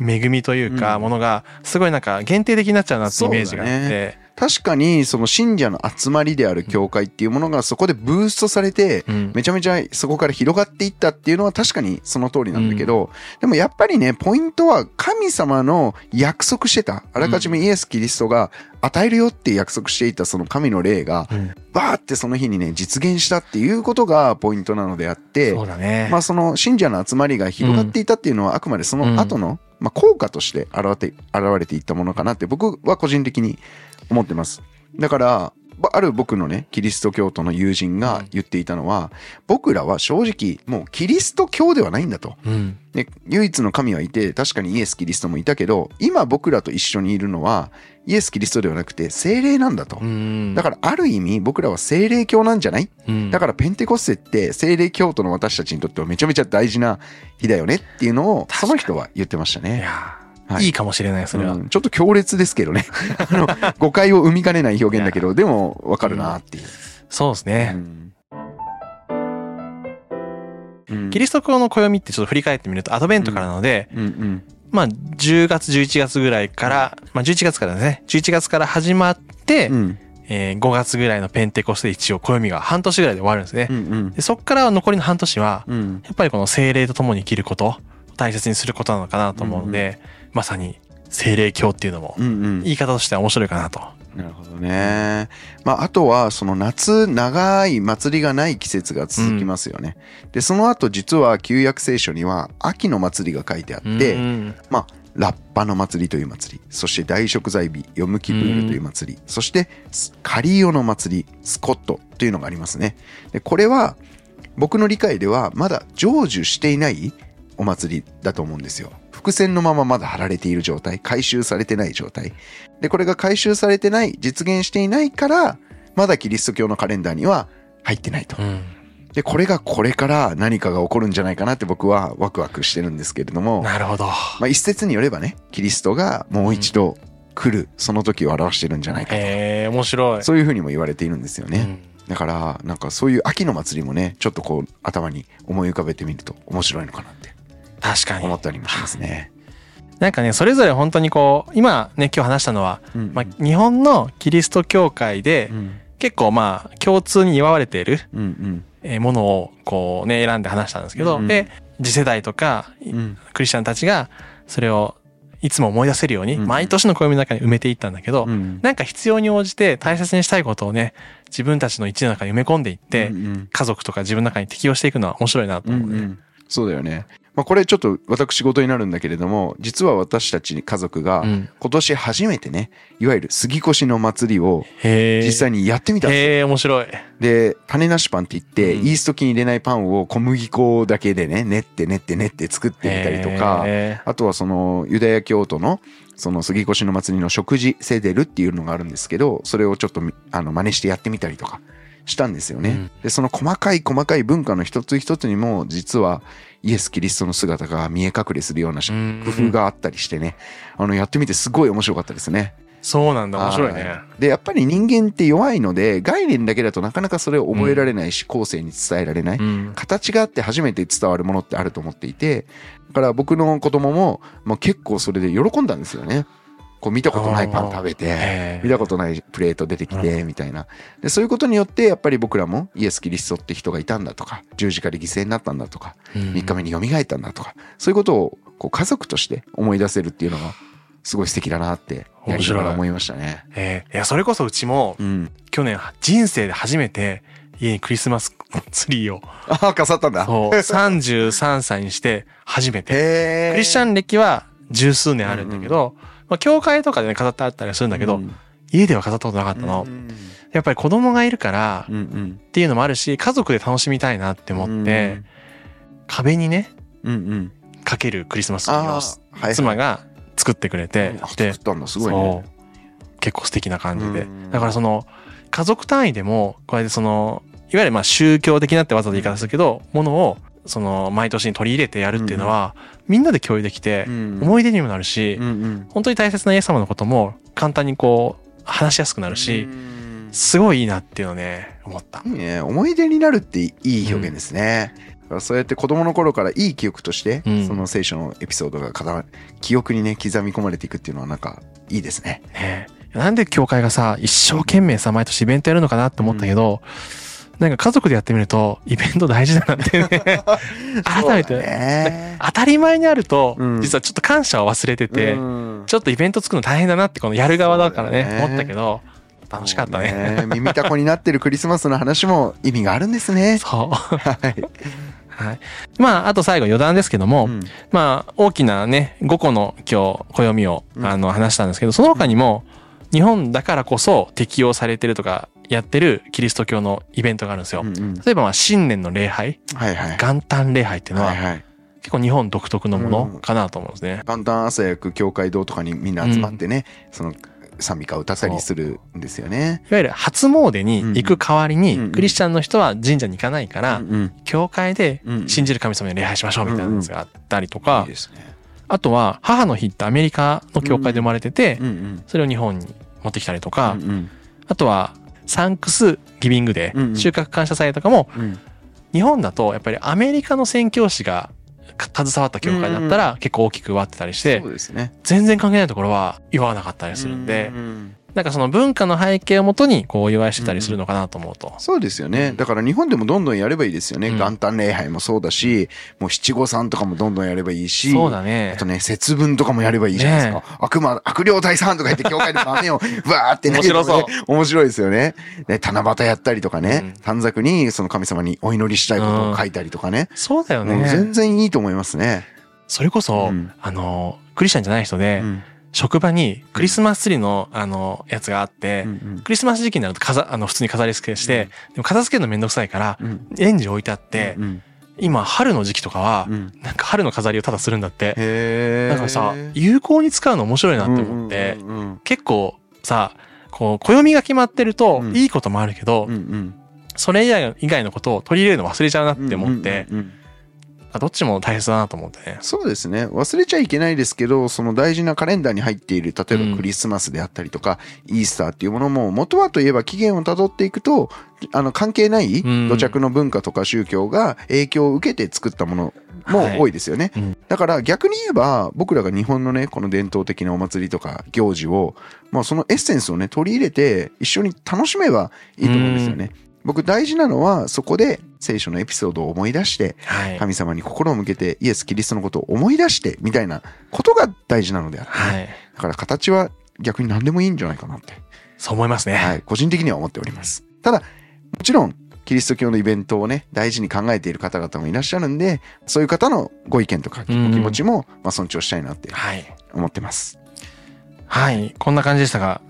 恵みというか、うん。ものが、すごいなんか限定的になっちゃうなってイメージがあって、確かにその信者の集まりである教会っていうものがそこでブーストされて、うん。めちゃめちゃそこから広がっていったっていうのは確かにその通りなんだけど、でもやっぱりね、ポイントは神様の約束してた、あらかじめイエス・キリストが与えるよって約束していたその神の霊が、うん。バーってその日にね、実現したっていうことがポイントなのであって。まあその信者の集まりが広がっていたっていうのはあくまでその後の、まあ効果として現れて、現れていったものかなって僕は個人的に思ってます。だから、ばある僕のね、キリスト教徒の友人が言っていたのは、僕らは正直もうキリスト教ではないんだと。うん。で唯一の神はいて、確かにイエス・キリストもいたけど、今僕らと一緒にいるのは、イエス・キリストではなくて精霊なんだと。うん。だからある意味僕らは精霊教なんじゃない？うん、だからペンテコステって精霊教徒の私たちにとってはめちゃめちゃ大事な日だよねっていうのをその人は言ってましたいね。はいい、いかもしれない、それは。うんちょっと強烈ですけどね。あの誤解を生みかねない表現だけど、でもわかるなっていう。そうですね。うんうんキリスト教の暦ってちょっと振り返ってみるとアドベントからなので、うんうんまあ10月11月ぐらいから、まあ11月からですね、11月から始まって、うんえー5月ぐらいのペンテコステで一応暦が半年ぐらいで終わるんですね。うんうんでそっから残りの半年は、うんやっぱりこの精霊と共に生きること、大切にすることなのかなと思うので、まさに精霊教っていうのも、うんうん言い方としては面白いかなと。なるほどね。まあ、あとは、その夏、長い祭りがない季節が続きますよね。で、その後、実は旧約聖書には、秋の祭りが書いてあって、うんまあ、ラッパの祭りという祭り、そして大食材日、ヨムキプールという祭り、そしてスカリオの祭り、スコットというのがありますね。で、これは僕の理解ではまだ成就していないお祭りだと思うんですよ。伏線のまままだ貼られている状態、回収されてない状態。で、これが回収されてない、実現していないから、まだキリスト教のカレンダーには入ってないと。うんで、これがこれから何かが起こるんじゃないかなって僕はワクワクしてるんですけれども。なるほど。まあ、一説によればね、キリストがもう一度来る、その時を表してるんじゃないかと。へえ、面白い。そういうふうにも言われているんですよね。うんだから、なんかそういう秋の祭りもね、ちょっとこう頭に思い浮かべてみると面白いのかなって確かに。思。ったりもしますね。なんかね、それぞれ本当にこう、今ね、今日話したのは、うんまあ、日本のキリスト教会でうん。結構まあ、共通に祝われているうんえーものをこうね、選んで話したんですけど、うんで、次世代とか、うんうん。クリスチャンたちが、それをいつも思い出せるように、うん毎年の暦の中に埋めていったんだけど、うんなんか必要に応じて大切にしたいことをね、自分たちの一の中に埋め込んでいって、うんうん。家族とか自分の中に適用していくのは面白いなとうん思うね。うんそうだよね。まあ、これちょっと私事になるんだけれども、実は私たち家族がうん。今年初めてね、いわゆる杉越の祭りを。実際にやってみたんですよへえ、面白い。で、種なしパンって言って、うんイースト菌入れないパンを小麦粉だけでね、練って練って練って作ってみたりとか、へあとはそのユダヤ教徒のその杉越の祭りの食事セデルっていうのがあるんですけど、それをちょっとみあの真似してやってみたりとかしたんですよね。うんで、その細かい細かい文化の一つ一つにも実はイエス・キリストの姿が見え隠れするような工夫があったりしてね、あのやってみてすごい面白かったですね。そうなんだ、面白いね。はいで、やっぱり人間って弱いので、概念だけだとなかなかそれを覚えられないし、後世に伝えられない。うん。形があって初めて伝わるものってあると思っていて、だから僕の子供も、まあ、結構それで喜んだんですよね。こう見たことないパン食べて、見たことないプレート出てきて、みたいな。で、そういうことによって、やっぱり僕らもイエス・キリストって人がいたんだとか、十字架で犠牲になったんだとか、うん3日目に蘇ったんだとか、そういうことをこう家族として思い出せるっていうのが、すごい素敵だなって、やりながら思いましたね。えーいや、それこそうちも、うん。去年、人生で初めて、家にクリスマスツリーを、ああ、飾ったんだ。そう、33歳にして初めて。クリスチャン歴は十数年あるんだけど、まあ、教会とかでね、飾ってあったりするんだけど、うん家では飾ったことなかったの。うんやっぱり子供がいるから。っていうのもあるし、家族で楽しみたいなって思って、壁にね、うんうん。かけるクリスマスツリーを。妻が作ってくれて、あで作ったんだ、すごいね。結構素敵な感じでうんだからその家族単位でもこうやってそのいわゆるまあ宗教的なってわざと言い方するけどものをその毎年に取り入れてやるっていうのはみんなで共有できてうん思い出にもなるしうんうん。本当に大切なイエス様のことも簡単にこう話しやすくなるしうんすごいいいなっていうのをね思ったいいね。思い出になるっていい表現ですね。だからそうやって子供の頃からいい記憶として、うんその聖書のエピソードがか記憶にね、刻み込まれていくっていうのはなんかいいですね。ねなんで教会がさ一生懸命さ毎年イベントやるのかなって思ったけどなんか家族でやってみるとイベント大事だなってね 改めて当たり前にあると、うん実はちょっと感謝を忘れてて、うんちょっとイベント作るの大変だなってこのやる側だからね思ったけど楽しかったね。そう耳たこになってるクリスマスの話も意味があるんですね。そう。はい。はい。まあ、あと最後余談ですけども、うんまあ、大きなね、5個の今日、暦を、うんあの、話したんですけど、その他にも、日本だからこそ適用されてるとか、やってるキリスト教のイベントがあるんですよ。うんうん例えば、まあ、新年の礼拝、はいはい。元旦礼拝っていうのは、はいはい。結構日本独特のものかなと思うんですね。元旦朝焼く教会堂とかにみんな集まってね、その賛美歌を歌ったりするんですよね。いわゆる初詣に行く代わりに、うんうんクリスチャンの人は神社に行かないから、うんうん教会でうん信じる神様に礼拝しましょうみたいなやつがあったりといかい、ですね。あとは母の日ってアメリカの教会で生まれててう、んそれを日本に持ってきたりとうかん。、うんあとはサンクスギビングデうんうん。ー、収穫感謝祭とかも、うん。日本だとやっぱりアメリカの宣教師が携わった教会だったら結構大きく割ってたりして。全然関係ないところは祝わなかったりするんでう、んなんかその文化の背景をもとにこうお祝いしてたりするのかなと思うと。そうですよね。だから日本でもどんどんやればいいですよね。うん元旦礼拝もそうだし、もう七五三とかもどんどんやればいいし。そうだねあと。ね、節分とかもやればいいじゃないですか。ね悪魔、悪霊退散とか言って教会で豆を わーって投げて面白そう面白いですよね。ね、七夕やったりとかね、うん短冊にその神様にお祈りしたいことを書いたりとかね。そうだよね。全然いいと思いますね。それこそ、うんあの、クリスチャンじゃない人で、うん職場にクリスマスツリーの、あの、やつがあって、うんクリスマス時期になると飾、あの、普通に飾り付けして、でも片付けるのめんどくさいから、うん。レンジ置いてあって、うん今、春の時期とかはう、ん。なんか春の飾りをただするんだって。だからさ、有効に使うの面白いなって思って、うんうん結構さ、こう、暦が決まってるとう、ん。いいこともあるけど、うんうん。それ以外のことを取り入れるの忘れちゃうなって思って、うんうんうんあどっちも大切だなと思ってね。そうですね。忘れちゃいけないですけど、その大事なカレンダーに入っている、例えうんばクリスマスであったりとか、イースターっていうものも、元はといえば起源をたどっていくと、あの、関係ないうん土着の文化とか宗教が影響を受けて作ったものも多いですよね。うんだから逆に言えば、僕らが日本のね、この伝統的なお祭りとか行事を、まあそのエッセンスをね、取り入れて一緒に楽しめばいいと思うんですよね。僕大事なのは、そこで聖書のエピソードを思い出して、はい。神様に心を向けてイエス・キリストのことを思い出してみたいなことが大事なのであって、はい。だから形は逆に何でもいいんじゃないかなって、そう思いますね。はい、個人的には思っております。ただ、もちろんキリスト教のイベントをね、大事に考えている方々もいらっしゃるんで、そういう方のご意見とかお気うん持ちも、まあ、尊重したいなってはい。思ってます。はい。こんな感じでしたが、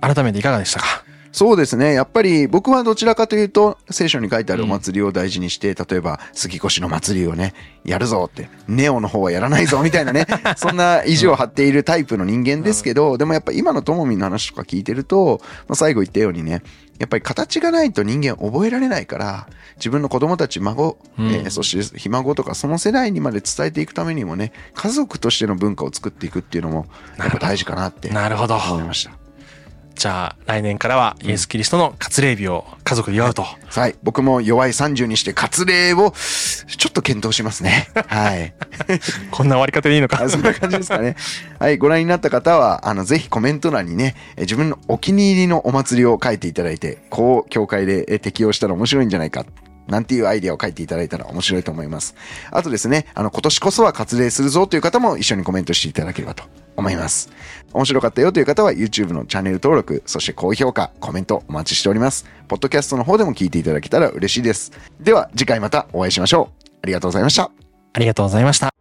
改めていかがでしたか？そうですね。やっぱり僕はどちらかというと、聖書に書いてあるお祭りを大事にして、例えば杉越の祭りをね、やるぞって、ネオの方はやらないぞみたいなね、そんな意地を張っているタイプの人間ですけど、でもやっぱ今のともみんの話とか聞いてると、まあ、最後言ったようにね、やっぱり形がないと人間覚えられないから、自分の子供たち、孫、うんえーそしてひ孫とかその世代にまで伝えていくためにもね、家族としての文化を作っていくっていうのも、やっぱ大事かなってなるほど。思いました。じゃあ、来年からはイエス・キリストの割礼日を家族で祝うと。はい。僕も弱い30にして割礼をちょっと検討しますね。はい。こんな終わり方でいいのかあ。そんな感じですかね。はい。ご覧になった方は、あの、ぜひコメント欄にね、え自分のお気に入りのお祭りを書いていただいて、こう、教会でえ適用したら面白いんじゃないか。なんていうアイデアを書いていただいたら面白いと思います。あとですね、あの、今年こそは割礼するぞという方も一緒にコメントしていただければと思います。面白かったよという方は YouTube のチャンネル登録、そして高評価、コメントお待ちしております。ポッドキャストの方でも聞いていただけたら嬉しいです。では、次回またお会いしましょう。ありがとうございました。ありがとうございました。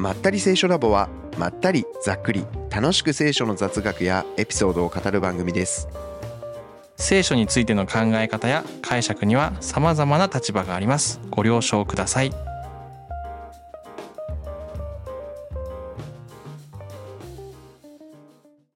まったり聖書ラボはまったりざっくり楽しく聖書の雑学やエピソードを語る番組です聖書についての考え方や解釈には様々な立場があります。ご了承ください。